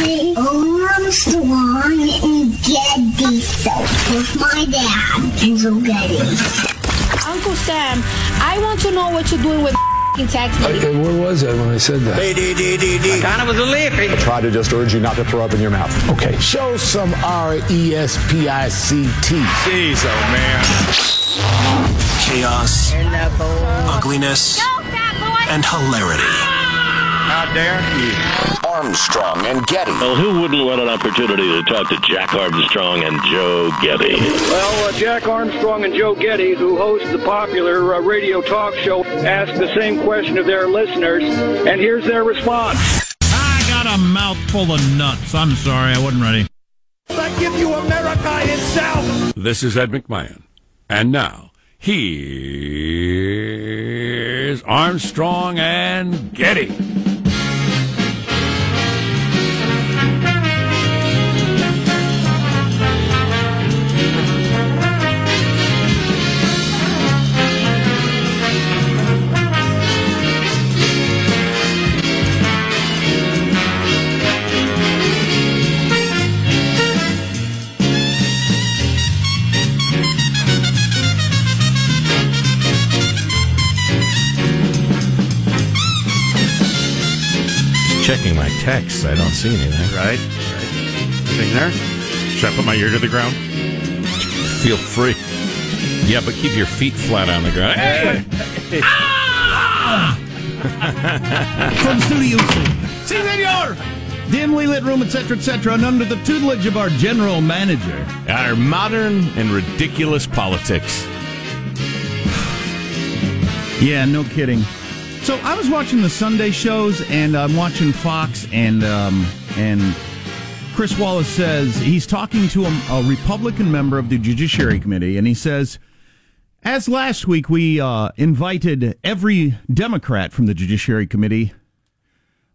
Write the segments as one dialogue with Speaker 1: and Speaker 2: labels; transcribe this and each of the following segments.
Speaker 1: The Armstrong and Getty Show with my dad, Andrew Getty.
Speaker 2: Uncle Sam, I want to know what you're doing with tax money.
Speaker 3: Hey, where was I when I said that?
Speaker 4: Kind of was a lippy.
Speaker 5: Try to just urge you not to throw up in your mouth.
Speaker 3: Okay, show some R E S P I C T.
Speaker 4: Jeez, oh man.
Speaker 6: chaos, ugliness, and hilarity.
Speaker 4: How dare you?
Speaker 5: Armstrong and Getty.
Speaker 7: Well, who wouldn't want an opportunity to talk to Jack Armstrong and Joe Getty?
Speaker 8: Well, uh, Jack Armstrong and Joe Getty, who host the popular uh, radio talk show, ask the same question of their listeners, and here's their response.
Speaker 9: I got a mouthful of nuts. I'm sorry, I wasn't ready.
Speaker 8: I give you America itself.
Speaker 10: This is Ed McMahon. And now, here's Armstrong and Getty.
Speaker 11: Checking my texts. I don't see anything.
Speaker 12: Right? Anything there? Should I put my ear to the ground?
Speaker 11: Feel free. Yeah, but keep your feet flat on the ground. Hey! Ah!
Speaker 9: From Studio C. Si, senor! Dimly lit room, etc., etc., and under the tutelage of our general manager.
Speaker 11: Our modern and ridiculous politics.
Speaker 9: Yeah, no kidding. So I was watching the Sunday shows, and I'm watching Fox, and um, and Chris Wallace says he's talking to a, a Republican member of the Judiciary Committee, and he says, as last week we uh, invited every Democrat from the Judiciary Committee,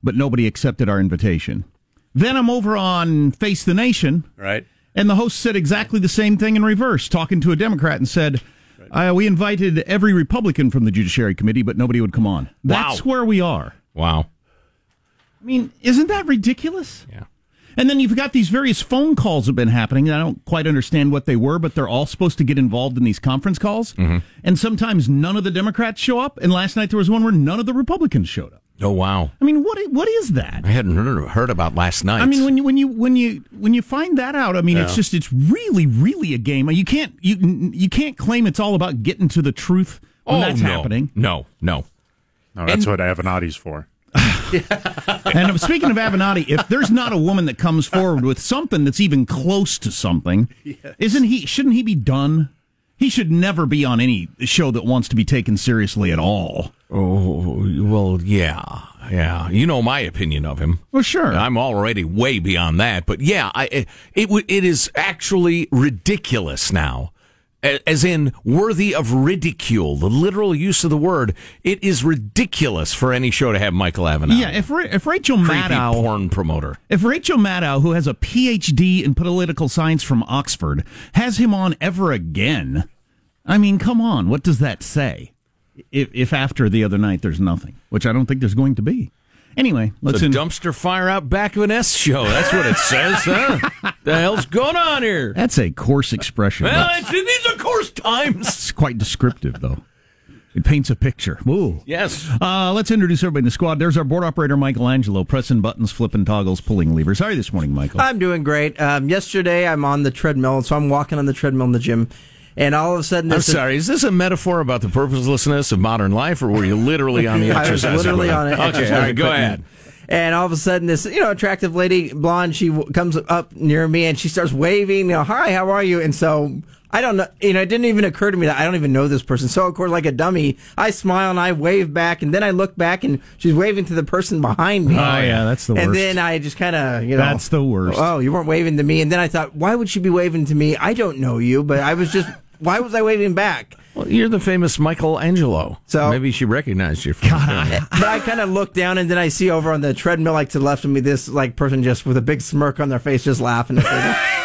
Speaker 9: but nobody accepted our invitation. Then I'm over on Face the Nation,
Speaker 12: Right?
Speaker 9: and the host said exactly the same thing in reverse, talking to a Democrat and said, uh, We invited every Republican from the Judiciary Committee, but nobody would come on. That's where we are.
Speaker 11: Wow.
Speaker 9: I mean, isn't that ridiculous?
Speaker 11: Yeah.
Speaker 9: And then you've got these various phone calls have been happening. I don't quite understand what they were, but they're all supposed to get involved in these conference calls. And sometimes none of the Democrats show up. And last night there was one where none of the Republicans showed up.
Speaker 11: Oh wow.
Speaker 9: I mean, what what is that?
Speaker 11: I hadn't heard, heard about last night.
Speaker 9: I mean, when you when you when you when you find that out, I mean, it's just it's really really a game. You can't you you can't claim it's all about getting to the truth when
Speaker 11: oh,
Speaker 9: that's
Speaker 11: no.
Speaker 9: happening.
Speaker 11: No, no.
Speaker 12: No, that's
Speaker 11: And-
Speaker 12: what Avenatti's for.
Speaker 9: And uh, speaking of Avenatti, if there's not a woman that comes forward with something that's even close to something, isn't he? Shouldn't he be done? He should never be on any show that wants to be taken seriously at all.
Speaker 11: Oh, well, yeah, yeah. You know my opinion of him.
Speaker 9: Well, sure.
Speaker 11: I'm already way beyond that, but yeah, I it it, it is actually ridiculous now. As in, worthy of ridicule, the literal use of the word. It is ridiculous for any show to have Michael Avenatti.
Speaker 9: yeah, if if Rachel Maddow,
Speaker 11: porn promoter.
Speaker 9: if Rachel Maddow, who has a PhD in political science from Oxford, has him on ever again, I mean, come on, what does that say? If, if after the other night there's nothing, which I don't think there's going to be. Anyway, let's in-
Speaker 11: dumpster fire out back of an S show. That's what it says, huh? the hell's going on here?
Speaker 9: That's a coarse expression.
Speaker 11: Well, it's, these are course times.
Speaker 9: It's quite descriptive, though. It paints a picture. Ooh.
Speaker 11: Yes.
Speaker 9: Uh, let's introduce everybody in the squad. There's our board operator, Michelangelo, pressing buttons, flipping toggles, pulling levers. How are you this morning, Michael?
Speaker 13: I'm doing great. Um, yesterday, I'm on the treadmill, so I'm walking on the treadmill in the gym, and all of a sudden,
Speaker 11: I'm
Speaker 13: this
Speaker 11: sorry. Is this a metaphor about the purposelessness of modern life, or were you literally on the exercise?
Speaker 13: I was
Speaker 11: exercise?
Speaker 13: literally on it.
Speaker 11: Okay, all right, go ahead.
Speaker 13: And all of a sudden, this you know attractive lady, blonde, she w- comes up near me and she starts waving. You know, hi, how are you? And so I don't know. You know, it didn't even occur to me that I don't even know this person. So of course, like a dummy, I smile and I wave back, and then I look back and she's waving to the person behind me.
Speaker 9: Oh, yeah, that's the
Speaker 13: And
Speaker 9: worst.
Speaker 13: And then I just kind of you know
Speaker 9: That's the worst.
Speaker 13: Oh, you weren't waving to me, and then I thought, why would she be waving to me? I don't know you, but I was just. Why was I waving back?
Speaker 11: Well, you're the famous Michelangelo.
Speaker 13: So-
Speaker 11: maybe she recognized you. From
Speaker 13: but I kind of look down and then I see over on the treadmill, like to the left of me, this like person just with a big smirk on their face, just laughing.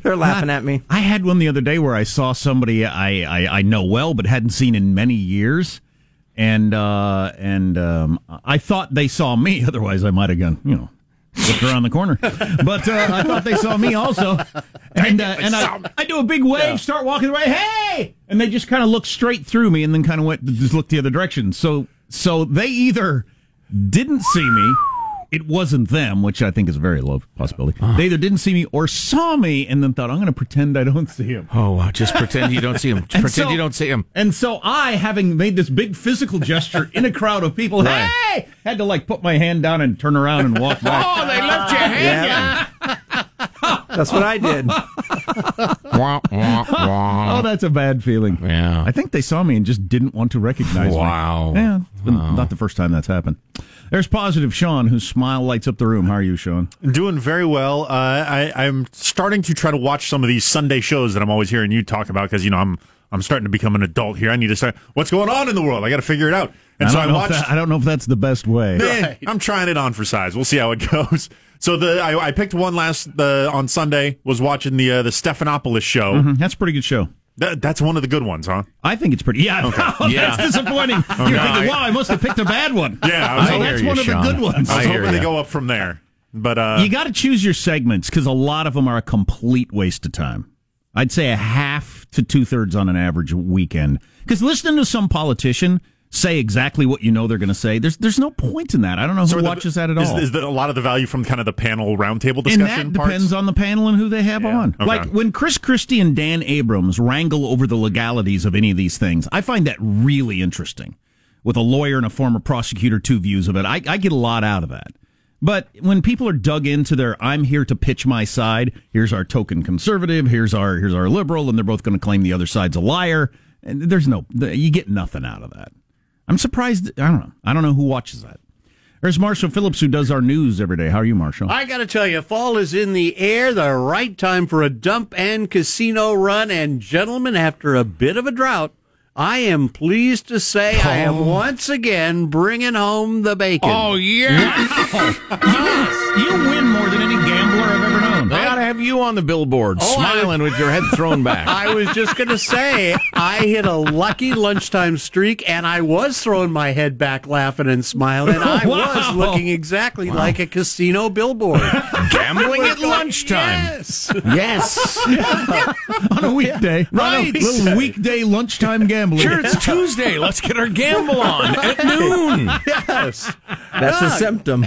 Speaker 13: At me. They're laughing at me.
Speaker 9: I had one the other day where I saw somebody I, I, I know well but hadn't seen in many years. and uh, and um, I thought they saw me. Otherwise, I might have gone, you know, looked around the corner. But uh, I thought they saw me also, and uh, and I, I do a big wave, start walking away, hey, and they just kind of looked straight through me, and then kind of went just looked the other direction. So so they either didn't see me. It wasn't them, which I think is a very low possibility. Ah. They either didn't see me or saw me and then thought, I'm going to pretend I don't see him.
Speaker 11: Oh, wow. Just pretend you don't see him. Pretend
Speaker 9: so-
Speaker 11: you don't see him.
Speaker 9: And so I, having made this big physical gesture in a crowd of people,
Speaker 11: Right.
Speaker 9: hey, had to like put my hand down and turn around and walk back.
Speaker 11: Oh, they left you hanging.
Speaker 13: That's what I did.
Speaker 9: oh, that's a bad feeling.
Speaker 11: Yeah.
Speaker 9: I think they saw me and just didn't want to recognize
Speaker 11: Wow.
Speaker 9: me. Yeah, it's not the first time that's happened. There's positive Sean, whose smile lights up the room. How are you, Sean?
Speaker 12: Doing very well. Uh, I, I'm starting to try to watch some of these Sunday shows that I'm always hearing you talk about because you know I'm I'm starting to become an adult here. I need to start. What's going on in the world? I got to figure it out. And
Speaker 9: I
Speaker 12: so I
Speaker 9: know if
Speaker 12: watched.
Speaker 9: that- I don't know if that's the best way.
Speaker 12: Eh, I'm trying it on for size. We'll see how it goes. So the I, I picked one last the on Sunday. Was watching the uh, the Stephanopoulos show.
Speaker 9: Mhm, That's a pretty good show.
Speaker 12: That, that's one of the good ones, huh?
Speaker 9: I think it's pretty. Yeah,
Speaker 12: Okay.
Speaker 11: Yeah.
Speaker 9: that's disappointing. You're
Speaker 12: no,
Speaker 9: thinking,
Speaker 12: I-
Speaker 9: wow, I must have picked a bad one.
Speaker 12: Yeah, I was
Speaker 9: so
Speaker 12: hoping-
Speaker 9: that's
Speaker 11: hear
Speaker 9: one
Speaker 11: you,
Speaker 9: of the good ones.
Speaker 12: I was
Speaker 11: I hear
Speaker 12: hoping to
Speaker 11: ya.
Speaker 12: go up from there, but uh,
Speaker 9: you got to choose your segments because a lot of them are a complete waste of time. I'd say a half to two thirds on an average weekend. Because listening to some politician say exactly what you know they're going to say, there's there's no point in that. I don't know who
Speaker 12: so are the-
Speaker 9: watches that at
Speaker 12: is,
Speaker 9: all.
Speaker 12: Is the, a lot of the value from kind of the panel roundtable
Speaker 9: and
Speaker 12: discussion
Speaker 9: that
Speaker 12: parts?
Speaker 9: depends on the panel and who they have
Speaker 12: Yeah,
Speaker 9: on.
Speaker 12: okay.
Speaker 9: Like when Chris Christie and Dan Abrams wrangle over the legalities of any of these things, I find that really interesting. With a lawyer and a former prosecutor, two views of it, I, I get a lot out of that. But when people are dug into their "I'm here to pitch my side," here's our token conservative, here's our here's our liberal, and they're both going to claim the other side's a liar, and there's no you get nothing out of that. I'm surprised. I don't know. I don't know who watches that. There's Marshall Phillips who does our news every day. How are you, Marshall?
Speaker 14: I got to tell you, fall is in the air, the right time for a dump and casino run. And, gentlemen, after a bit of a drought, I am pleased to say I am oh. once again bringing home the bacon.
Speaker 11: Oh, yeah.
Speaker 9: You win more than any gambler
Speaker 11: have you on the billboard,
Speaker 14: Oh, I-
Speaker 11: smiling with your head thrown back.
Speaker 14: I was just going to say, I hit a lucky lunchtime streak, and I was throwing my head back, laughing and smiling. and I
Speaker 9: Wow.
Speaker 14: was looking exactly like a casino billboard.
Speaker 11: Gambling at lunchtime.
Speaker 14: Yes.
Speaker 11: Yes.
Speaker 9: on a weekday.
Speaker 11: Right.
Speaker 9: On a little weekday lunchtime gambling.
Speaker 11: Sure, it's Tuesday. Let's get our gamble on at noon.
Speaker 14: Yes.
Speaker 13: That's a symptom.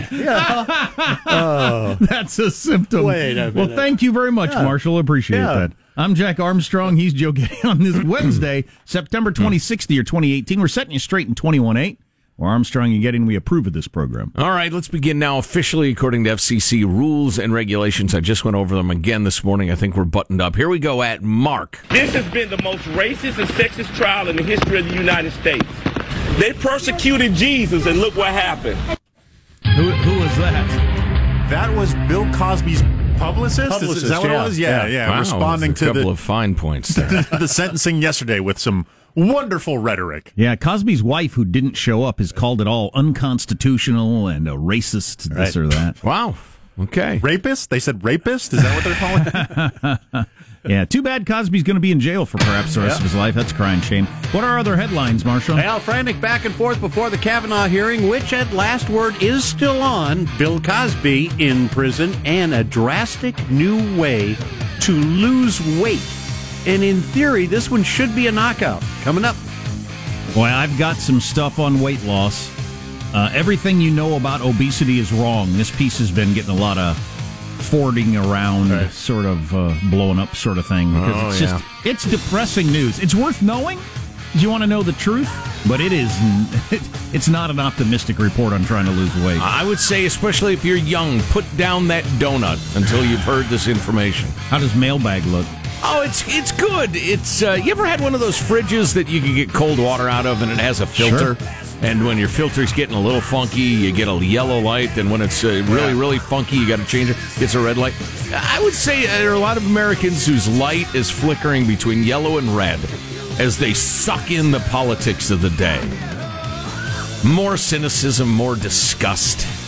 Speaker 13: Oh.
Speaker 9: That's a symptom.
Speaker 14: Wait a
Speaker 9: Well, thank you very much, Marshall. Appreciate
Speaker 14: Yeah.
Speaker 9: that. I'm Jack Armstrong. He's Joe Getty on this Wednesday, September hmm. 26th, year 2018. We're setting you straight in 21.8. We're Armstrong and Getty, and we approve of this program.
Speaker 11: All right, let's begin now officially according to FCC rules and regulations. I just went over them again this morning. I think we're buttoned up. Here we go at Mark.
Speaker 15: This has been the most racist and sexist trial in the history of the United States. They persecuted Jesus, and look what happened.
Speaker 9: Who, who was that?
Speaker 12: That was Bill Cosby's publicist. Is- is,
Speaker 14: Publicist,
Speaker 12: that what
Speaker 14: yeah.
Speaker 12: it was? Yeah,
Speaker 14: Yeah.
Speaker 12: yeah.
Speaker 11: Wow,
Speaker 12: responding to a
Speaker 11: couple
Speaker 12: the,
Speaker 11: of fine points there.
Speaker 12: the sentencing yesterday with some wonderful rhetoric.
Speaker 9: Yeah, Cosby's wife, who didn't show up, has called it all unconstitutional and a racist, this or that.
Speaker 11: wow. Okay.
Speaker 12: Rapist? They said rapist? Is that what they're calling it?
Speaker 9: Yeah, too bad Cosby's going to be in jail for perhaps the rest of his life. That's a crying shame. What are other headlines, Marshall?
Speaker 14: Well, frantic back and forth before the Kavanaugh hearing, which at last word is still on. Bill Cosby in prison and a drastic new way to lose weight. And in theory, this one should be a knockout. Coming up.
Speaker 9: Boy, I've got some stuff on weight loss. Uh, everything you know about obesity is wrong. This piece has been getting a lot of forwarding around, sort of uh, blowing up, sort of thing. Because
Speaker 11: Oh,
Speaker 9: it's just it's depressing news. It's worth knowing. if You want to know the truth, but it is it's not an optimistic report on trying to lose weight.
Speaker 11: I would say, especially if you're young, put down that donut until you've heard this information.
Speaker 9: How does mailbag look?
Speaker 11: Oh, it's it's good. It's uh, you ever had one of those fridges that you can get cold water out of, and it has a filter. Sure. And when your filter's getting a little funky, you get a yellow light. And when it's uh, really, really funky, you got to change it. It's a red light. I would say there are a lot of Americans whose light is flickering between yellow and red as they suck in the politics of the day. More cynicism, more disgust.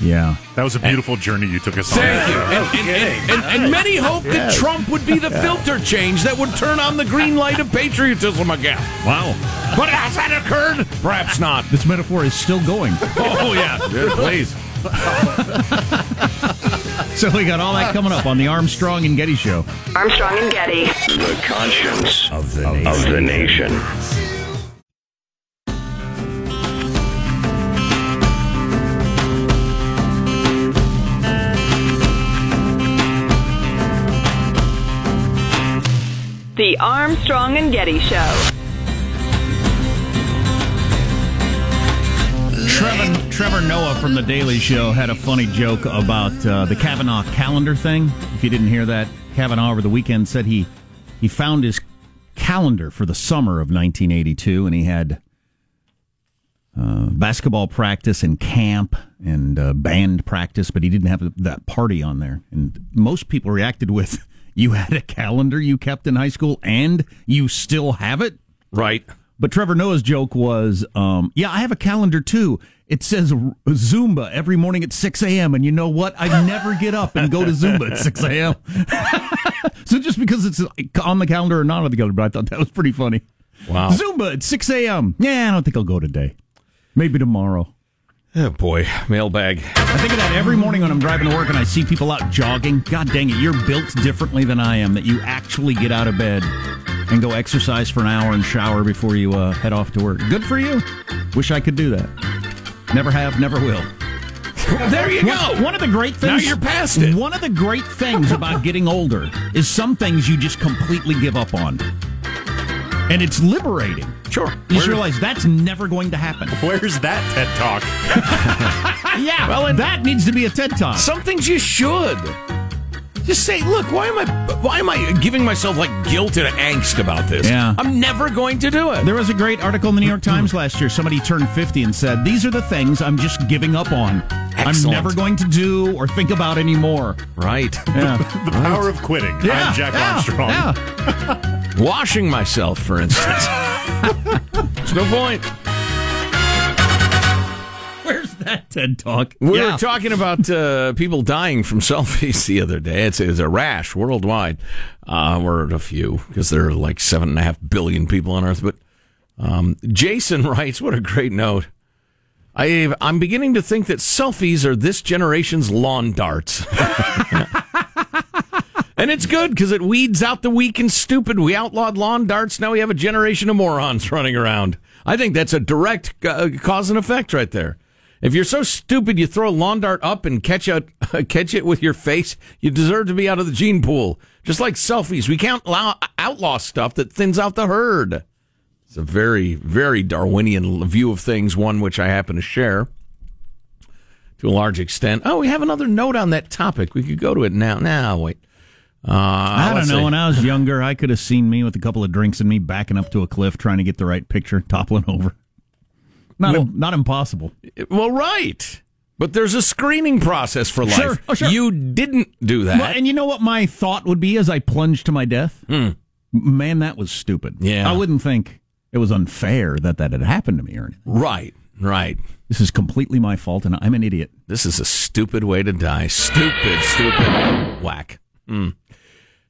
Speaker 9: Yeah.
Speaker 12: That was a beautiful journey you took us on.
Speaker 11: Thank you. And, and, and, and, and many hope that Trump would be the
Speaker 12: Yeah.
Speaker 11: filter change that would turn on the green light of patriotism again.
Speaker 9: Wow.
Speaker 11: But has that occurred? Perhaps not.
Speaker 9: This metaphor is still going.
Speaker 11: Oh, yeah. Yeah, please.
Speaker 9: So we got all that coming up on the Armstrong and Getty Show.
Speaker 16: Armstrong and Getty.
Speaker 7: The conscience of the nation. Of the nation.
Speaker 16: The Armstrong and Getty Show.
Speaker 9: Trevor, Trevor Noah from The Daily Show had a funny joke about uh, the Kavanaugh calendar thing. If you didn't hear that, Kavanaugh over the weekend said he he found his calendar for the summer of 1982, and he had uh, basketball practice and camp and uh, band practice, but he didn't have that party on there. And most people reacted with, "You had a calendar you kept in high school, and you still have it."
Speaker 11: Right.
Speaker 9: But Trevor Noah's joke was, um, yeah, I have a calendar too. It says Zumba every morning at 6 a.m. And you know what? I never get up and go to Zumba at 6 a.m. so just because it's on the calendar or not on the calendar, but I thought that was pretty funny.
Speaker 11: Wow.
Speaker 9: Zumba at 6 a.m. Yeah, I don't think I'll go today. Maybe tomorrow.
Speaker 11: Oh, boy. Mailbag.
Speaker 9: I think of that every morning when I'm driving to work and I see people out jogging. God dang it, you're built differently than I am, that you actually get out of bed and go exercise for an hour and shower before you uh, head off to work. Good for you. Wish I could do that. Never have, never will.
Speaker 11: There you
Speaker 9: One-
Speaker 11: go.
Speaker 9: One of the great things.
Speaker 11: Now you're past it.
Speaker 9: One of the great things about getting older is some things you just completely give up on. And it's liberating.
Speaker 11: Sure.
Speaker 9: You just realize that's never going to happen.
Speaker 12: Where's that TED Talk?
Speaker 9: yeah. Well, and that needs to be a TED Talk.
Speaker 11: Some things you should. Just say, look, why am I why am I giving myself like guilt and angst about this?
Speaker 9: Yeah.
Speaker 11: I'm never going to do it.
Speaker 9: There was a great article in the New York Times last year. Somebody turned 50 and said, These are the things I'm just giving up on. I'm
Speaker 11: Excellent.
Speaker 9: never going to do or think about anymore.
Speaker 11: Right.
Speaker 9: Yeah.
Speaker 12: The power of quitting. I'm Jack Armstrong.
Speaker 9: yeah.
Speaker 11: Washing myself, for instance. There's no point.
Speaker 9: Where's that TED Talk?
Speaker 11: We
Speaker 9: Yeah.
Speaker 11: were talking about uh, people dying from selfies the other day. It's, it's a rash worldwide. Uh, we're at a few because there are like seven and a half billion people on Earth. But um, Jason writes, "What a great note." I, I'm beginning to think that selfies are this generation's lawn darts. And it's good because it weeds out the weak and stupid. We outlawed lawn darts. Now we have a generation of morons running around. I think that's a direct uh, cause and effect right there. If you're so stupid you throw a lawn dart up and catch catch it with your face, you deserve to be out of the gene pool. Just like selfies, we can't allow, outlaw stuff that thins out the herd. It's a very, very Darwinian view of things, one which I happen to share to a large extent. Oh, we have another note on that topic. We could go to it now. Now, wait. Uh,
Speaker 9: I don't know.
Speaker 11: see.
Speaker 9: When I was younger, I could have seen me with a couple of drinks in me backing up to a cliff trying to get the right picture, toppling over. Not,
Speaker 11: Well-
Speaker 9: not impossible.
Speaker 11: Well, right. But there's a screening process for life.
Speaker 9: Sure. Oh, sure.
Speaker 11: You didn't do that.
Speaker 9: Well, and you know what my thought would be as I plunged to my death? Man, that was stupid.
Speaker 11: Yeah.
Speaker 9: I wouldn't think it was unfair that that had happened to me or anything.
Speaker 11: right, right.
Speaker 9: This is completely my fault, and I'm an idiot.
Speaker 11: This is a stupid way to die. Stupid, stupid. Whack. Mm.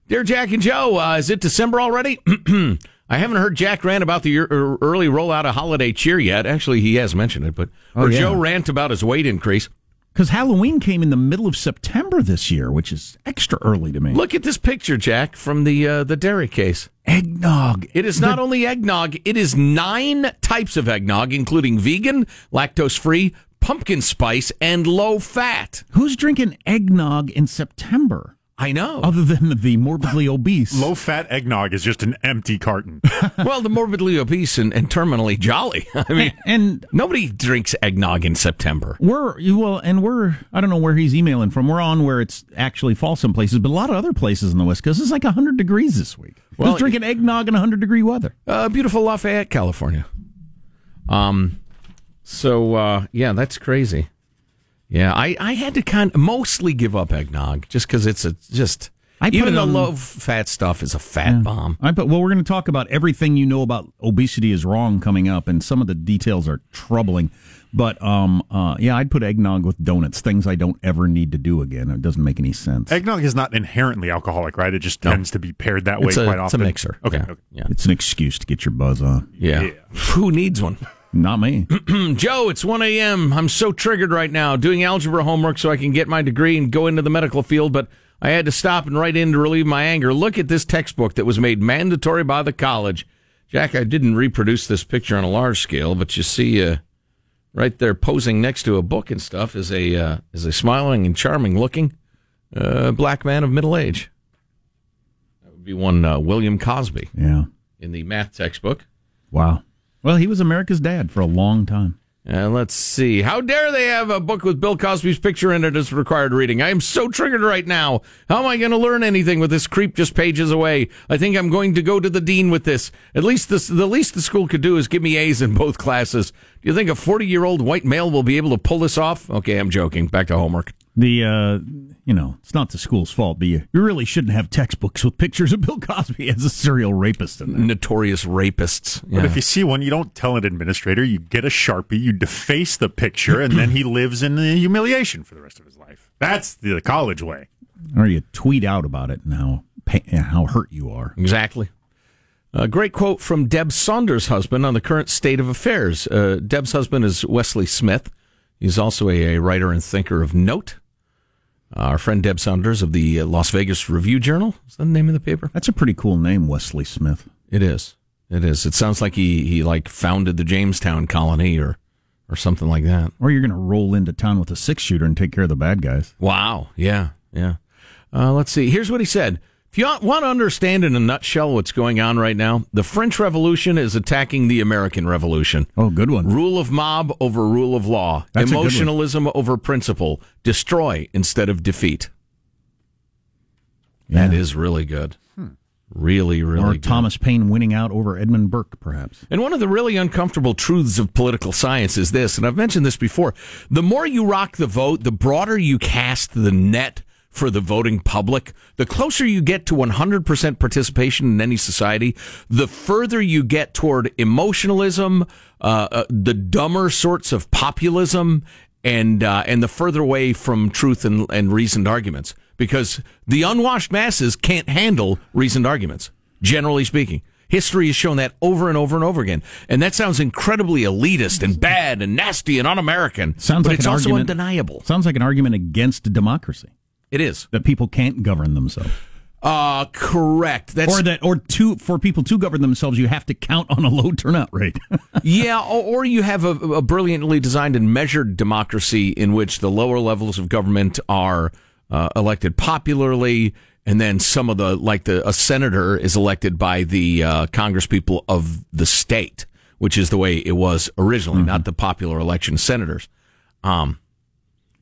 Speaker 11: Dear Jack and Joe, uh, is it December already? I haven't heard Jack rant about the early rollout of holiday cheer yet. Actually, he has mentioned it, but
Speaker 9: Oh,
Speaker 11: or
Speaker 9: yeah.
Speaker 11: Joe rant about his weight increase.
Speaker 9: Because Halloween came in the middle of September this year, which is extra early to me.
Speaker 11: Look at this picture, Jack, from the uh, the dairy case.
Speaker 9: Eggnog.
Speaker 11: It is not only eggnog; it is nine types of eggnog, including vegan, lactose free, pumpkin spice, and low fat.
Speaker 9: Who's drinking eggnog in September?
Speaker 11: I know.
Speaker 9: Other than the morbidly obese.
Speaker 12: Low fat eggnog is just an empty carton.
Speaker 11: well, the morbidly obese and, and terminally jolly. I mean,
Speaker 9: and
Speaker 11: nobody drinks eggnog in September.
Speaker 9: We're you- well, and we're I don't know where he's emailing from. We're on where it's actually fall some places, but a lot of other places in the West Coast it's like hundred degrees this week.
Speaker 11: Well,
Speaker 9: Who's drinking eggnog in hundred degree weather?
Speaker 11: Uh, beautiful Lafayette, California. Um, so uh, yeah, that's crazy. Yeah, I, I had to kind of mostly give up eggnog just because it's a just
Speaker 9: I put
Speaker 11: Even the
Speaker 9: on-
Speaker 11: low fat stuff is a fat bomb.
Speaker 9: I put, well, we're going to talk about everything you know about obesity is wrong coming up, and some of the details are troubling. But um, uh, yeah, I'd put eggnog with donuts, things I don't ever need to do again. It doesn't make any sense.
Speaker 12: Eggnog is not inherently alcoholic, right? It just tends to be paired that way
Speaker 11: It's a-
Speaker 12: quite
Speaker 11: it's a
Speaker 12: often.
Speaker 11: mixer.
Speaker 12: Okay.
Speaker 11: Yeah.
Speaker 12: okay.
Speaker 11: Yeah.
Speaker 9: It's an excuse to get your buzz on.
Speaker 11: Yeah. Who needs one?
Speaker 9: Not me.
Speaker 11: Joe, it's 1 a.m. I'm so triggered right now doing algebra homework so I can get my degree and go into the medical field, but I had to stop and write in to relieve my anger. Look at this textbook that was made mandatory by the college. Jack, I didn't reproduce this picture on a large scale, but you see uh, right there posing next to a book and stuff is a uh, is a smiling and charming looking uh, black man of middle age. That would be one uh, William Cosby
Speaker 9: Yeah.
Speaker 11: in the math textbook.
Speaker 9: Wow. Well, he was America's dad for a long time.
Speaker 11: Uh, let's see. How dare they have a book with Bill Cosby's picture in it as required reading? I am so triggered right now. How am I going to learn anything with this creep just pages away? I think I'm going to go to the dean with this. At least this, the least the school could do is give me A's in both classes. Do you think a 40 year old white male will be able to pull this off? Okay, I'm joking. Back to homework.
Speaker 9: The uh, you know, it's not the school's fault, but you, you really shouldn't have textbooks with pictures of Bill Cosby as a serial rapist in there.
Speaker 11: Notorious rapists.
Speaker 12: But if you see one, you don't tell an administrator. You get a sharpie, you deface the picture, and then he lives in the humiliation for the rest of his life. That's the college way.
Speaker 9: Or you tweet out about it and how how hurt you are.
Speaker 11: Exactly. A great quote from Deb Saunders' husband on the current state of affairs. Uh, Deb's husband is Wesley Smith. He's also a, a writer and thinker of note. Our friend Deb Saunders of the Las Vegas Review Journal. Is that the name of the paper?
Speaker 9: That's a pretty cool name, Wesley Smith.
Speaker 11: It is. It is. It sounds like he, he like founded the Jamestown colony or or something like that.
Speaker 9: Or you're going to roll into town with a six shooter and take care of the bad guys.
Speaker 11: Wow. Yeah. Yeah. Uh, let's see. Here's what he said. If you want to understand in a nutshell what's going on right now, the French Revolution is attacking the American Revolution.
Speaker 9: Oh, good one.
Speaker 11: Rule of mob over rule of law.
Speaker 9: That's a good one.
Speaker 11: Emotionalism over principle. Destroy instead of defeat. That is really good. Hmm. Really, really
Speaker 9: or
Speaker 11: good.
Speaker 9: Thomas Paine winning out over Edmund Burke, perhaps.
Speaker 11: And one of the really uncomfortable truths of political science is this, and I've mentioned this before. The more you rock the vote, the broader you cast the net for the voting public, the closer you get to 100% participation in any society, the further you get toward emotionalism, uh, uh, the dumber sorts of populism, and uh, and the further away from truth and, and reasoned arguments. Because the unwashed masses can't handle reasoned arguments, generally speaking. History has shown that over and over and over again. And that sounds incredibly elitist and bad and nasty and un American.
Speaker 9: Sounds
Speaker 11: but
Speaker 9: like
Speaker 11: it's also
Speaker 9: argument,
Speaker 11: undeniable.
Speaker 9: Sounds like an argument against democracy.
Speaker 11: It is.
Speaker 9: That people can't govern themselves.
Speaker 11: Uh, correct. That's
Speaker 9: or that, or to for people to govern themselves, you have to count on a low turnout rate.
Speaker 11: yeah, or, or you have a, a brilliantly designed and measured democracy in which the lower levels of government are uh, elected popularly, and then some of the like the a senator is elected by the uh, congresspeople of the state, which is the way it was originally, not the popular election senators. Um,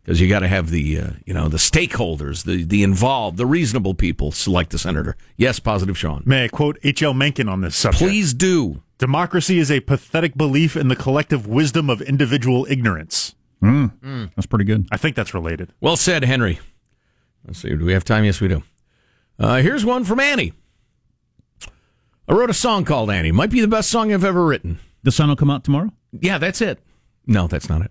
Speaker 11: because you got to have the uh, you know the stakeholders, the the involved, the reasonable people select the senator. Yes, positive, Sean.
Speaker 12: May I quote H.L. Mencken on this subject?
Speaker 11: Please do.
Speaker 12: Democracy is a pathetic belief in the collective wisdom of individual ignorance.
Speaker 9: Mm, That's pretty good.
Speaker 12: I think that's related.
Speaker 11: Well said, Henry. Let's see. Do we have time? Yes, we do. Uh, here's one from Annie. I wrote a song called Annie. Might be the best song I've ever written.
Speaker 9: The sun will come out tomorrow.
Speaker 11: Yeah, that's it. No, that's not it.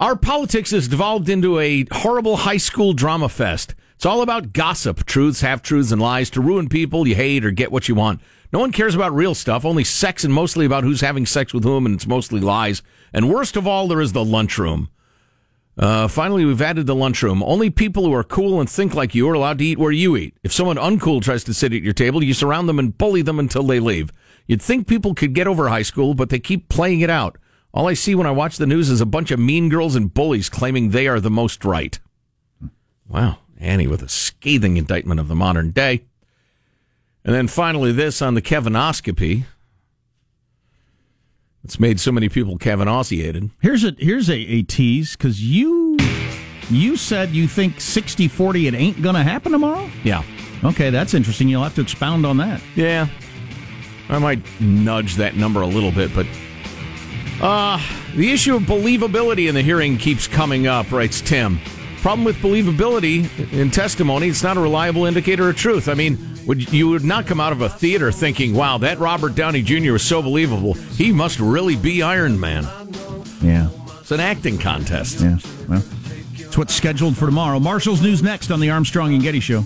Speaker 11: Our politics has devolved into a horrible high school drama fest. It's all about gossip, truths, half truths, and lies to ruin people you hate or get what you want. No one cares about real stuff, only sex and mostly about who's having sex with whom, and it's mostly lies. And worst of all, there is the lunchroom. Uh, finally, we've added the lunchroom. Only people who are cool and think like you are allowed to eat where you eat. If someone uncool tries to sit at your table, you surround them and bully them until they leave. You'd think people could get over high school, but they keep playing it out. All I see when I watch the news is a bunch of mean girls and bullies claiming they are the most right. Wow, Annie with a scathing indictment of the modern day. And then finally, this on the Kevinoscopy. It's made so many people Kevinosiated.
Speaker 9: Here's a here's a, a tease because you you said you think 60-40 it ain't gonna happen tomorrow.
Speaker 11: Yeah.
Speaker 9: Okay, that's interesting. You'll have to expound on that.
Speaker 11: Yeah. I might nudge that number a little bit, but uh, the issue of believability in the hearing keeps coming up, writes Tim. Problem with believability in testimony, it's not a reliable indicator of truth. I mean, would you would not come out of a theater thinking, "Wow, that Robert Downey Jr. was so believable. He must really be Iron Man."
Speaker 9: Yeah.
Speaker 11: It's an acting contest.
Speaker 9: Yeah. Well, it's what's scheduled for tomorrow. Marshall's news next on the Armstrong and Getty Show.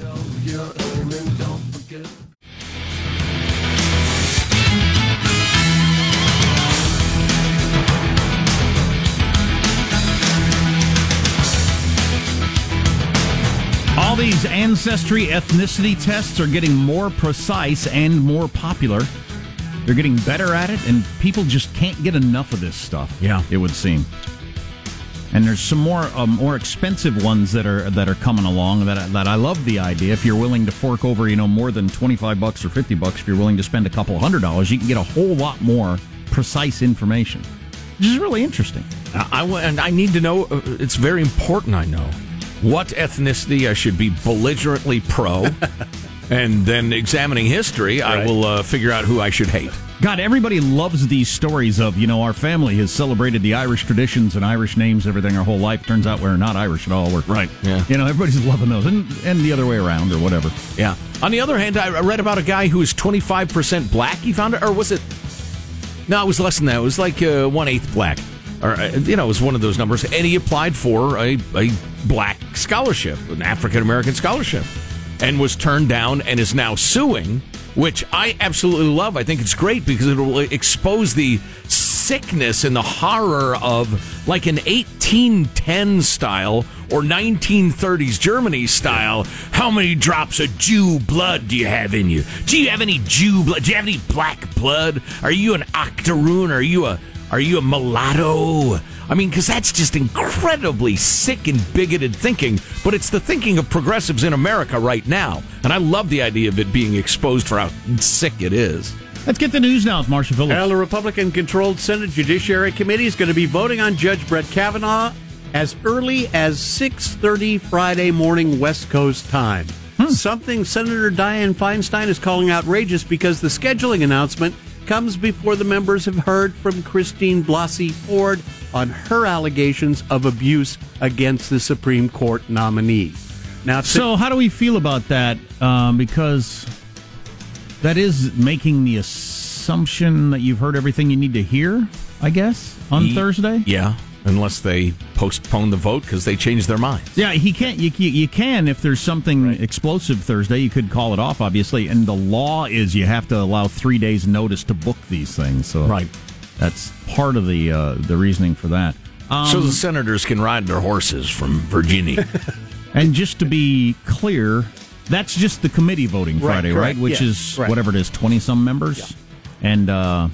Speaker 9: All these ancestry ethnicity tests are getting more precise and more popular. They're getting better at it, and people just can't get enough of this stuff.
Speaker 11: Yeah.
Speaker 9: it would seem. And there's some more uh, more expensive ones that are that are coming along that I, that I love the idea. If you're willing to fork over, you know, more than twenty five bucks or fifty bucks, if you're willing to spend a couple hundred dollars, you can get a whole lot more precise information, which is really interesting.
Speaker 11: I, I and I need to know. uh, It's very important. I know what ethnicity I should be belligerently pro, and then examining history, I will uh, figure out who I should hate.
Speaker 9: God, everybody loves these stories of, you know, our family has celebrated the Irish traditions and Irish names, everything our whole life. Turns out we're not Irish at all. We're,
Speaker 11: Right, yeah.
Speaker 9: You know, everybody's loving those. And, and the other way around or whatever.
Speaker 11: Yeah. On the other hand, I read about a guy who was 25% black. He found it, or was it? No, it was less than that. It was like uh, one eighth black, or uh, you know, it was one of those numbers. And he applied for a, a black scholarship, an African American scholarship, and was turned down, and is now suing. Which I absolutely love. I think it's great because it will expose the sickness and the horror of like an 1810 style or 1930s Germany style. How many drops of Jew blood do you have in you? Do you have any Jew blood? Do you have any black blood? Are you an octoroon? Are you a are you a mulatto? I mean, because that's just incredibly sick and bigoted thinking, but it's the thinking of progressives in America right now. And I love the idea of it being exposed for how sick it is.
Speaker 9: Let's get the news now with Marshall Phillips.
Speaker 14: Well, the Republican controlled Senate Judiciary Committee is going to be voting on Judge Brett Kavanaugh as early as 6:30 Friday morning West Coast time. Hmm. Something Senator Dianne Feinstein is calling outrageous because the scheduling announcement comes before the members have heard from Christine Blasey Ford on her allegations of abuse against the Supreme Court nominee. Now,
Speaker 9: So, how do we feel about that? Um, because that is making the assumption that you've heard everything you need to hear, I guess, on
Speaker 11: Ye-
Speaker 9: Thursday?
Speaker 11: Yeah, unless they postpone the vote because they changed their mind.
Speaker 9: Yeah, he can't. You, you, you can if there's something explosive Thursday. You could call it off, obviously. And the law is you have to allow three days' notice to book these things. So
Speaker 11: Right.
Speaker 9: that's part of the uh, the reasoning for that. Um,
Speaker 11: so the senators can ride their horses from Virginia.
Speaker 9: and just to be clear, that's just the committee voting Friday,
Speaker 14: correct,
Speaker 9: right? Which
Speaker 14: yeah,
Speaker 9: is
Speaker 14: right.
Speaker 9: whatever it is, twenty some members, and uh,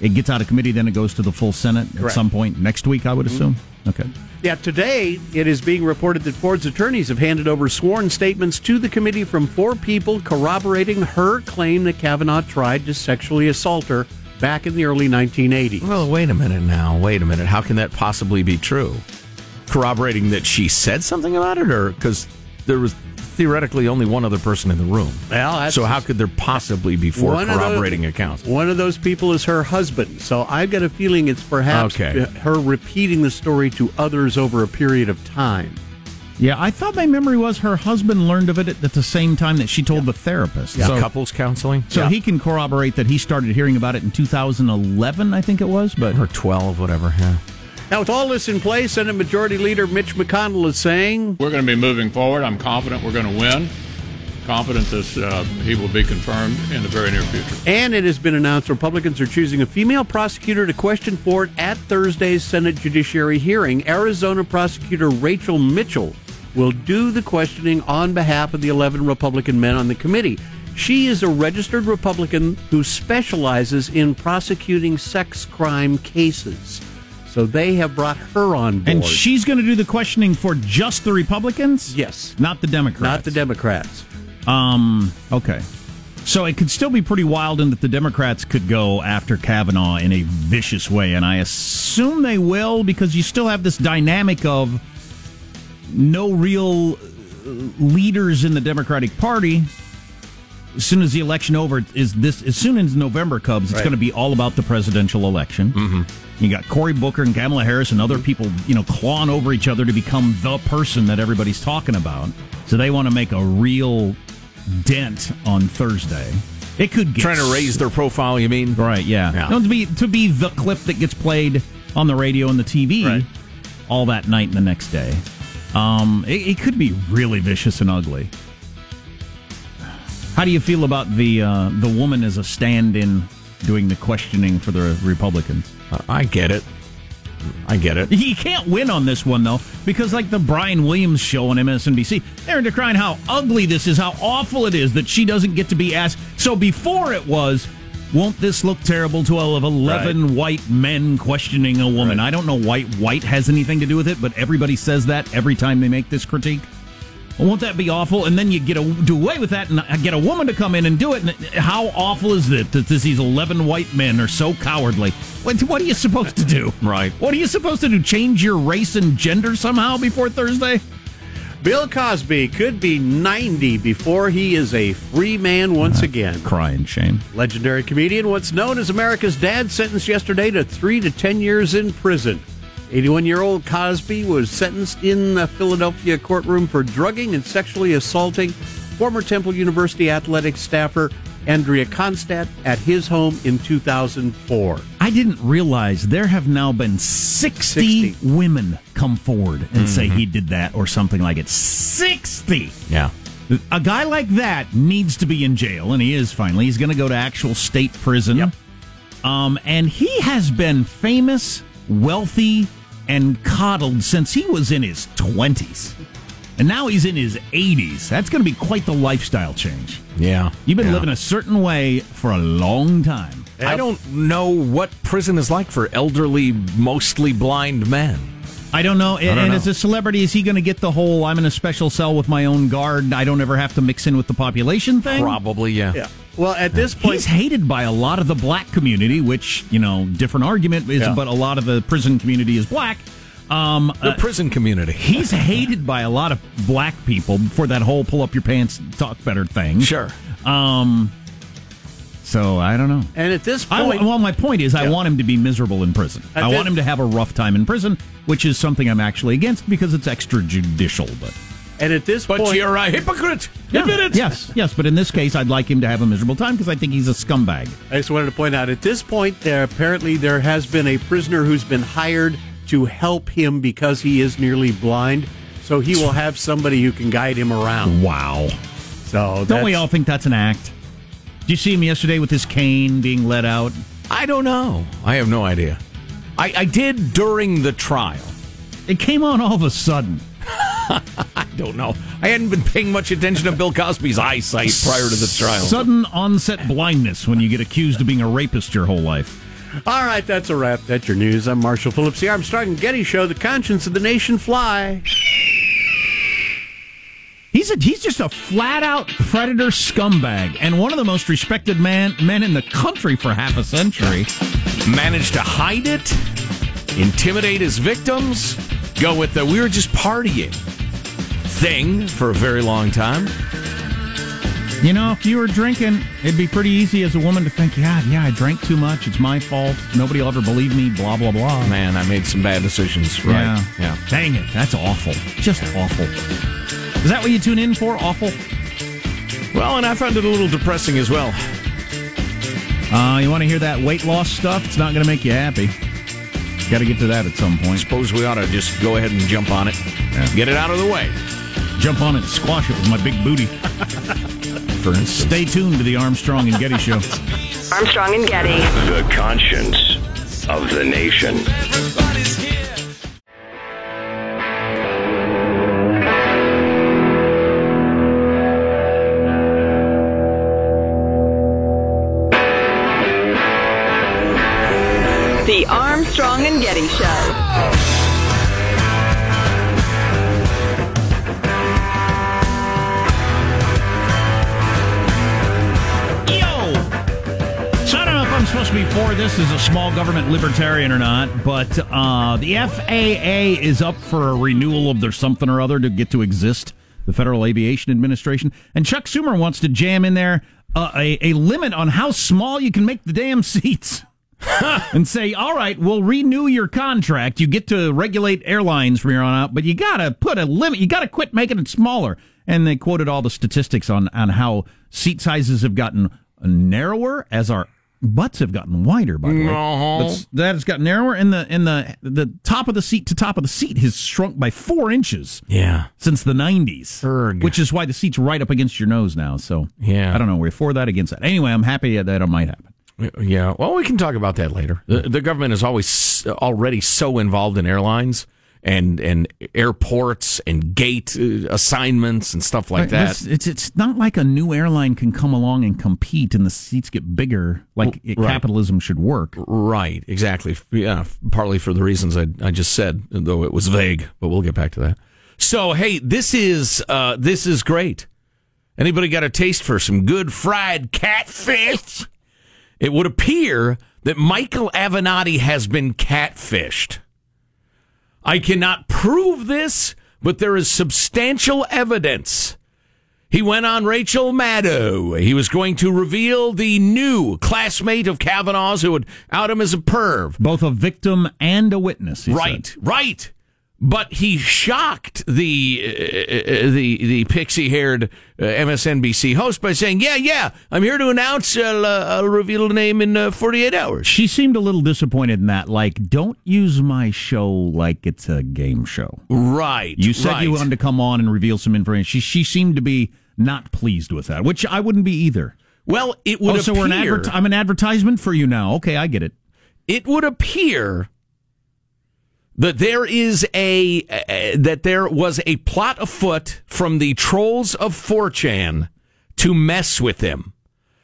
Speaker 9: it gets out of committee, then it goes to the full Senate at
Speaker 14: Correct. Mm-hmm.
Speaker 9: some point next week. I would assume. Okay.
Speaker 14: Yeah, today it is being reported that Ford's attorneys have handed over sworn statements to the committee from four people corroborating her claim that Kavanaugh tried to sexually assault her back in the early 1980s.
Speaker 11: well, wait a minute now. Wait a minute. How can that possibly be true? Corroborating that she said something about it, or because there was theoretically only one other person in the room.
Speaker 14: Well, that's
Speaker 11: so how could there possibly be four
Speaker 14: One of the-
Speaker 11: corroborating accounts?
Speaker 14: One of those people is her husband. So I've got a feeling it's perhaps
Speaker 11: Okay.
Speaker 14: Uh, her repeating the story to others over a period of time.
Speaker 9: Yeah, I thought my memory was her husband learned of it at the same time that she told the therapist.
Speaker 11: Yeah.
Speaker 9: So,
Speaker 11: Couples counseling.
Speaker 9: so
Speaker 11: Yeah.
Speaker 9: he can corroborate that he started hearing about it in 2011, I think it was. But
Speaker 11: or twelve, whatever. Yeah.
Speaker 14: Now, with all this in place, Senate Majority Leader Mitch McConnell is saying
Speaker 10: We're going to be moving forward. I'm confident we're going to win. Confident that uh, he will be confirmed in the very near future.
Speaker 14: And it has been announced Republicans are choosing a female prosecutor to question Ford at Thursday's Senate Judiciary hearing. Arizona prosecutor Rachel Mitchell will do the questioning on behalf of the 11 Republican men on the committee. She is a registered Republican who specializes in prosecuting sex crime cases. So they have brought her on board.
Speaker 9: and she's going to do the questioning for just the Republicans.
Speaker 14: Yes.
Speaker 9: not the Democrats.
Speaker 14: not the Democrats.
Speaker 9: Um. Okay. So it could still be pretty wild in that the Democrats could go after Kavanaugh in a vicious way, and I assume they will because you still have this dynamic of no real uh, leaders in the Democratic Party. As soon as the election over is this, as soon as November comes, it's
Speaker 14: Right.
Speaker 9: going to be all about the presidential election. You got Cory Booker and Kamala Harris and other people, you know, clawing over each other to become the person that everybody's talking about. So they want to make a real dent on Thursday. It could get
Speaker 11: Trying to raise their profile, you mean?
Speaker 9: Right, yeah.
Speaker 11: Yeah.
Speaker 9: No, to be to be the clip that gets played on the radio and the TV all that night and the next day. Um, it, it could be really vicious and ugly. How do you feel about the uh, the woman as a stand-in doing the questioning for the Republicans?
Speaker 11: I get it. I get it.
Speaker 9: You can't win on this one though, because like the Brian Williams show on MSNBC, they're decrying how ugly this is, how awful it is that she doesn't get to be asked. So before it was, won't this look terrible to all of eleven white men questioning a woman? I don't know white white has anything to do with it, but everybody says that every time they make this critique. Well, won't that be awful? And then you get a, do away with that and get a woman to come in and do it. And how awful is it that this, these 11 white men are so cowardly? What, what are you supposed to do?
Speaker 11: Right.
Speaker 9: What are you supposed to do? Change your race and gender somehow before Thursday?
Speaker 14: Bill Cosby could be 90 before he is a free man once again.
Speaker 9: Crying shame.
Speaker 14: Legendary comedian, what's known as America's dad, sentenced yesterday to three to 10 years in prison. 81 year old Cosby was sentenced in the Philadelphia courtroom for drugging and sexually assaulting former Temple University athletics staffer Andrea Constand at his home in 2004.
Speaker 9: I didn't realize there have now been 60, women come forward and say he did that or something like it. 60!
Speaker 11: Yeah.
Speaker 9: A guy like that needs to be in jail, and he is finally. He's going to go to actual state prison. Yep. Um, and he has been famous, wealthy, and coddled since he was in his 20s. And now he's in his 80s. That's going to be quite the lifestyle change.
Speaker 11: Yeah.
Speaker 9: You've been
Speaker 11: Yeah.
Speaker 9: living a certain way for a long time.
Speaker 11: I don't know what prison is like for elderly, mostly blind men.
Speaker 9: I don't know. And,
Speaker 11: don't
Speaker 9: and
Speaker 11: know.
Speaker 9: as a celebrity, is he going to get the whole "I'm in a special cell with my own guard. I don't ever have to mix in with the population" thing?
Speaker 11: Probably, yeah.
Speaker 14: Yeah. Well, at this point,
Speaker 9: He's hated by a lot of the black community, which you know, different argument is,
Speaker 11: Yeah.
Speaker 9: but a lot of the prison community is black. Um,
Speaker 11: The
Speaker 9: uh,
Speaker 11: prison community.
Speaker 9: he's hated by a lot of black people for that whole "pull up your pants, talk better" thing.
Speaker 11: Sure.
Speaker 9: Um. So I don't know.
Speaker 14: and at this
Speaker 9: I,
Speaker 14: point,
Speaker 9: well, my point is, I want him to be miserable in prison.
Speaker 14: At
Speaker 9: I
Speaker 14: thi-
Speaker 9: want him to have a rough time in prison, which is something I'm actually against because it's extrajudicial. But
Speaker 14: and at this
Speaker 11: But
Speaker 14: point,
Speaker 11: you're a hypocrite.
Speaker 9: Yeah,
Speaker 11: Admit it.
Speaker 9: yes, yes. But in this case, I'd like him to have a miserable time because I think he's a scumbag.
Speaker 14: I just wanted to point out at this point, there apparently there has been a prisoner who's been hired to help him because he is nearly blind. So he will have somebody who can guide him around.
Speaker 9: Wow.
Speaker 14: So
Speaker 9: Don't we all think that's an act? Did you see him yesterday with his cane being let out?
Speaker 11: I don't know. I have no idea. I, I did during the trial.
Speaker 9: It came on all of a sudden.
Speaker 11: I don't know. I hadn't been paying much attention to Bill Cosby's eyesight prior to the trial.
Speaker 9: Sudden onset blindness when you get accused of being a rapist your whole life.
Speaker 14: All right, that's a wrap. That's your news. I'm Marshall Phillips, the Armstrong and Getty Show, the conscience of the nation fly.
Speaker 9: He's a, he's just a flat out predator scumbag and one of the most respected man men in the country for half a century.
Speaker 11: Managed to hide it, intimidate his victims, go with the we were just partying thing for a very long time.
Speaker 9: You know, if you were drinking, it'd be pretty easy as a woman to think, yeah, yeah, I drank too much. It's my fault. Nobody will ever believe me. Blah blah blah.
Speaker 11: Man, I made some bad decisions. Right.
Speaker 9: Yeah.
Speaker 11: Yeah.
Speaker 9: Dang it, that's awful. Just awful. Is that what you tune in for? Awful.
Speaker 11: Well, and I found it a little depressing as well.
Speaker 9: Uh, you want to hear that weight loss stuff? It's not going to make you happy. Got to get to that at some point.
Speaker 11: Suppose we ought to just go ahead and jump on it. Get it out of the way.
Speaker 9: Jump on it and squash it with my big booty.
Speaker 11: For instance.
Speaker 9: Stay tuned to the Armstrong and Getty Show.
Speaker 16: Armstrong and Getty.
Speaker 7: The conscience of the nation.
Speaker 16: The Armstrong and Getty Show.
Speaker 9: Know if I'm supposed to be for this is a small government libertarian or not, but uh, the FAA is up for a renewal of their something or other to get to exist, the Federal Aviation Administration. And Chuck Schumer wants to jam in there uh, a, a limit on how small you can make the damn seats. and say, "All right, we'll renew your contract. You get to regulate airlines from here on out, but you got to put a limit. You got to quit making it smaller." And they quoted all the statistics on on how seat sizes have gotten narrower as our butts have gotten wider. By the way,
Speaker 11: Uh-huh.
Speaker 9: That's- that has gotten narrower, and the and the the top of the seat to top of the seat has shrunk by four inches.
Speaker 11: Yeah.
Speaker 9: since the '90s, which is why the seat's right up against your nose now. So
Speaker 11: Yeah.
Speaker 9: I don't know. We're for that against that. Anyway, I'm happy that it might happen.
Speaker 11: Yeah, well, we can talk about that later. The, the government is always already so involved in airlines and and airports and gate uh, assignments and stuff like that.
Speaker 9: It's, it's not like a new airline can come along and compete and the seats get bigger like
Speaker 11: Right.
Speaker 9: capitalism should work.
Speaker 11: Right, exactly. Yeah, partly for the reasons I, I just said, though it was vague, but we'll get back to that. So, hey, this is uh, this is great. Anybody got a taste for some good fried catfish? It would appear that Michael Avenatti has been catfished. I cannot prove this, but there is substantial evidence. He went on Rachel Maddow. He was going to reveal the new classmate of Kavanaugh's who would out him as a perv.
Speaker 9: Both a victim and a witness. he
Speaker 11: Right,
Speaker 9: said.
Speaker 11: right. But he shocked the uh, the the pixie haired uh, MSNBC host by saying, "Yeah, yeah, I'm here to announce. I'll, uh, I'll reveal the name in uh, 48 hours."
Speaker 9: She seemed a little disappointed in that. Like, don't use my show like it's a game show.
Speaker 11: Right.
Speaker 9: You said
Speaker 11: right.
Speaker 9: you wanted to come on and reveal some information. She she seemed to be not pleased with that, which I wouldn't be either.
Speaker 11: Well, it would
Speaker 9: oh, so we're an
Speaker 11: appear-
Speaker 9: advert- I'm an advertisement for you now. Okay, I get it.
Speaker 11: it would appear that there is a uh, that there was a plot afoot from the trolls of 4chan to mess with him.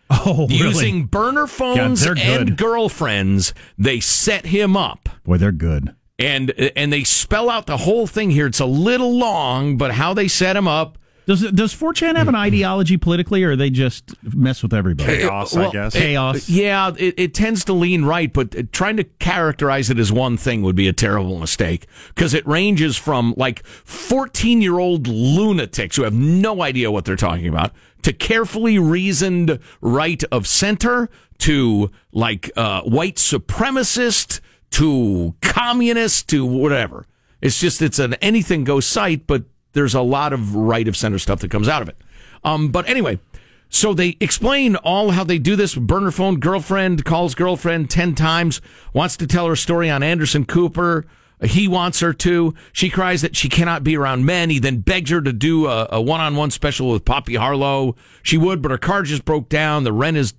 Speaker 9: Oh, really?
Speaker 11: Using burner phones
Speaker 9: they're
Speaker 11: and girlfriends, they set him up.
Speaker 9: Boy, they're good.
Speaker 11: And and they spell out the whole thing here. It's a little long, but how they set him up.
Speaker 9: Does does 4chan have an ideology politically, or they just mess with everybody?
Speaker 11: Chaos, well,
Speaker 9: I
Speaker 11: guess. Chaos. yeah, it, it tends to lean right, but trying to characterize it as one thing would be a terrible mistake because it ranges from like 14 year old lunatics who have no idea what they're talking about to carefully reasoned right of center to like uh, white supremacist to communist to whatever. It's just, it's an anything goes site, but there's a lot of right of center stuff that comes out of it. Um, but anyway, so they explain all how they do this. Burner phone girlfriend calls girlfriend 10 times, wants to tell her story on Anderson Cooper. He wants her to. She cries that she cannot be around men. He then begs her to do a, a one-on-one special with Poppy Harlow. She would, but her car just broke down. The rent is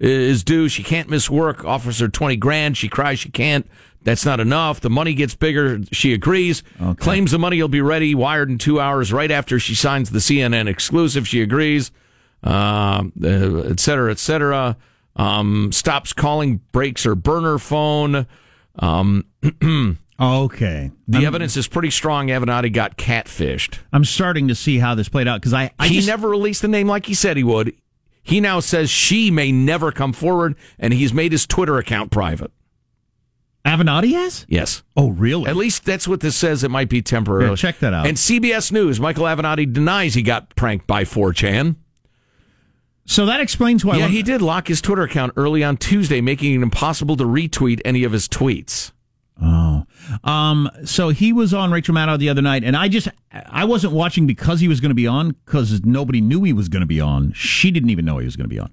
Speaker 11: is due. She can't miss work. Offers her 20 grand. She cries she can't. That's not enough. The money gets bigger. She agrees. Claims the money will be ready, wired in two hours, right after she signs the CNN exclusive. She agrees, um, uh, et cetera, et cetera. Um, stops calling, breaks her burner phone. Um,
Speaker 9: okay.
Speaker 11: The
Speaker 9: I'm-
Speaker 11: evidence is pretty strong. Avenatti got catfished.
Speaker 9: I'm starting to see how this played out because I, I
Speaker 11: he
Speaker 9: just-
Speaker 11: never released the name like he said he would. He now says she may never come forward, and he's made his Twitter account private.
Speaker 9: Avenatti has.
Speaker 11: Yes.
Speaker 9: Oh, really?
Speaker 11: At least that's what this says. It might be temporary.
Speaker 9: Here, check that out.
Speaker 11: And CBS News, Michael Avenatti denies he got pranked by 4chan.
Speaker 9: So that explains why.
Speaker 11: yeah, he did lock his Twitter account early on Tuesday, making it impossible to retweet any of his tweets.
Speaker 9: Oh, um, so he was on Rachel Maddow the other night, and I just I wasn't watching because he was going to be on because nobody knew he was going to be on. She didn't even know he was going to be on.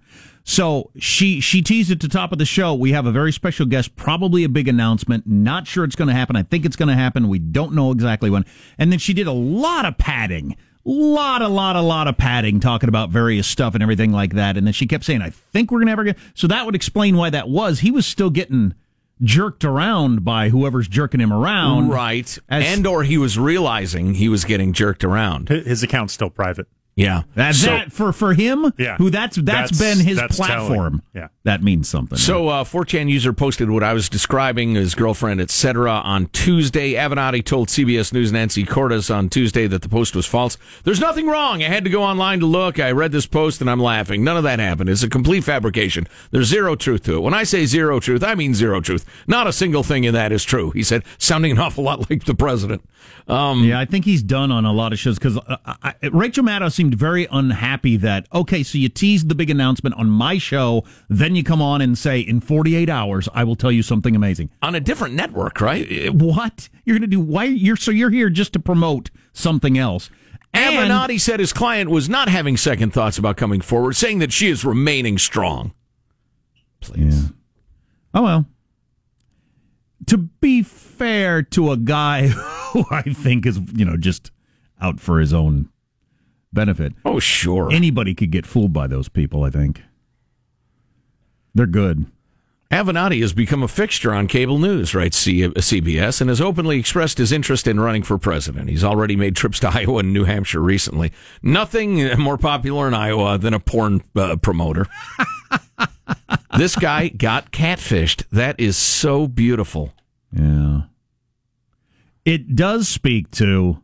Speaker 9: So she she teased at the top of the show. We have a very special guest, probably a big announcement. Not sure it's going to happen. I think it's going to happen. We don't know exactly when. And then she did a lot of padding. Lot, a lot, a lot of padding, talking about various stuff and everything like that. And then she kept saying, "I think we're gonna have her." So that would explain why that was. He was still getting jerked around by whoever's jerking him around.
Speaker 11: Right.
Speaker 9: As-
Speaker 11: and or he was realizing he was getting jerked around.
Speaker 12: His account's still private.
Speaker 11: Yeah.
Speaker 9: That's
Speaker 11: So-
Speaker 9: that for for him.
Speaker 12: Yeah.
Speaker 9: who that's that's
Speaker 12: That's-
Speaker 9: been his
Speaker 12: that's
Speaker 9: platform.
Speaker 12: telling. Yeah.
Speaker 9: that means something.
Speaker 11: So, uh, 4chan user posted what I was describing, his girlfriend, etc., on Tuesday. Avenatti told CBS News Nancy Cordes on Tuesday that the post was false. There's nothing wrong. I had to go online to look. I read this post and I'm laughing. None of that happened. It's a complete fabrication. There's zero truth to it. When I say zero truth, I mean zero truth. Not a single thing in that is true, he said, sounding an awful lot like the president. Um,
Speaker 9: yeah, I think he's done on a lot of shows because uh, Rachel Maddow seemed very unhappy that, okay, so you teased the big announcement on my show, then you come on and say, in 48 hours, I will tell you something amazing.
Speaker 11: on a different network, right?
Speaker 9: What? You're going to do, why? You're, so you're here just to promote something else. And-
Speaker 11: Avenatti said his client was not having second thoughts about coming forward, saying that she is remaining strong.
Speaker 9: Please. Oh, well. To be fair to a guy who I think is, you know, just out for his own benefit.
Speaker 11: Oh, sure.
Speaker 9: Anybody could get fooled by those people, I think. They're good.
Speaker 11: Avenatti has become a fixture on cable news, writes C- CBS, and has openly expressed his interest in running for president. He's already made trips to Iowa and New Hampshire recently. Nothing more popular in Iowa than a porn uh, promoter. this guy got catfished. That is so beautiful.
Speaker 9: Yeah. It does speak to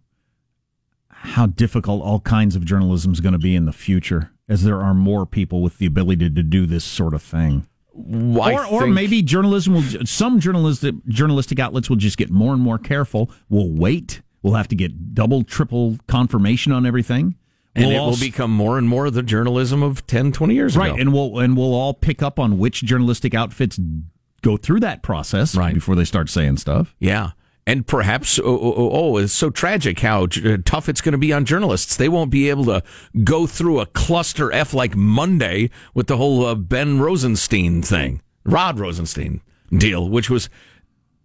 Speaker 9: how difficult all kinds of journalism is going to be in the future as there are more people with the ability to do this sort of thing.
Speaker 11: I
Speaker 9: or, or
Speaker 11: think-
Speaker 9: maybe journalism will some journalistic journalistic outlets will just get more and more careful. We'll wait. We'll have to get double, triple confirmation on everything.
Speaker 11: And
Speaker 9: We'll
Speaker 11: it
Speaker 9: all
Speaker 11: will become more and more the journalism of 10, 20 years
Speaker 9: right,
Speaker 11: ago.
Speaker 9: and we'll and we'll all pick up on which journalistic outfits go through that process right. before they start saying stuff.
Speaker 11: Yeah. And perhaps, oh, oh, oh, oh, it's so tragic how uh, tough it's going to be on journalists. They won't be able to go through a cluster F like Monday with the whole uh, Ben Rosenstein thing, Rod Rosenstein deal, which was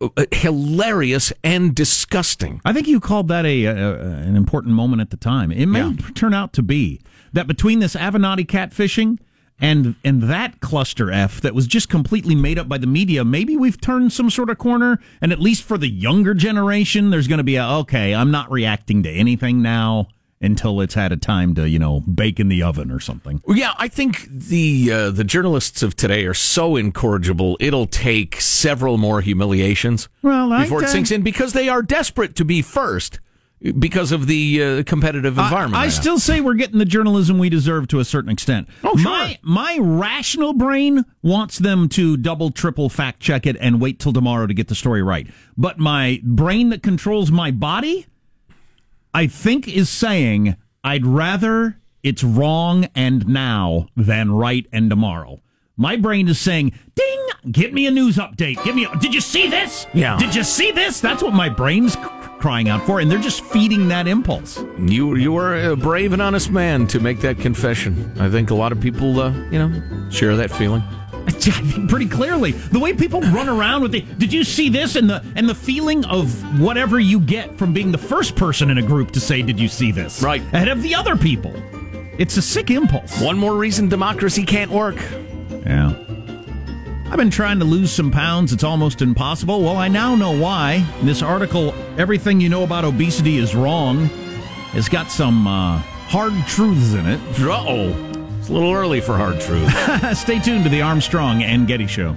Speaker 11: uh, hilarious and disgusting.
Speaker 9: I think you called that a, a an important moment at the time. It may turn out to be that between this Avenatti catfishing and and that cluster F that was just completely made up by the media, maybe we've turned some sort of corner. And at least for the younger generation, there's going to be a okay. I'm not reacting to anything now until it's had a time to you know bake in the oven or something.
Speaker 11: Well, Yeah, I think the uh, the journalists of today are so incorrigible. It'll take several more humiliations
Speaker 9: Well, I-
Speaker 11: before it sinks in because they are desperate to be first because of the uh, competitive environment.
Speaker 9: I, I still say we're getting the journalism we deserve to a certain extent. Oh, sure. My my rational brain wants them to double, triple fact check it and wait till tomorrow to get the story right. But my brain that controls my body, I think, is saying I'd rather it's wrong and now than right and tomorrow. My brain is saying, "Ding! Get me a news update. Give me. A, did you see this?
Speaker 11: Yeah.
Speaker 9: Did you see this? That's what my brain's crying out for, and they're just feeding that impulse."
Speaker 11: You you are a brave and honest man to make that confession. I think a lot of people, uh, you know, share that feeling.
Speaker 9: I think pretty clearly. The way people run around with the did you see this and the and the feeling of whatever you get from being the first person in a group to say did you see this?
Speaker 11: Right.
Speaker 9: Ahead of the other people. It's a sick impulse.
Speaker 11: One more reason democracy can't work.
Speaker 9: Yeah I've been trying to lose some pounds. It's almost impossible. Well, I now know why. This article, Everything You Know About Obesity is Wrong, has got some uh, hard truths in it.
Speaker 11: Uh oh. It's a little early for hard truth.
Speaker 9: Stay tuned to the Armstrong and Getty Show.